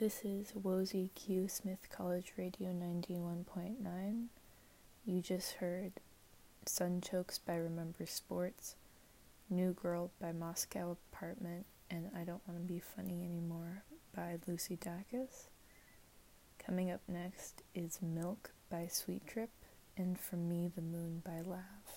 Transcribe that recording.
This is Wozy Q Smith College Radio 91.9. You just heard Sunchokes by Remember Sports, New Girl by Moscow Apartment, and I Don't Want to Be Funny Anymore by Lucy Dacus. Coming up next is Milk by Sweet Trip, and For Me the Moon by Lav.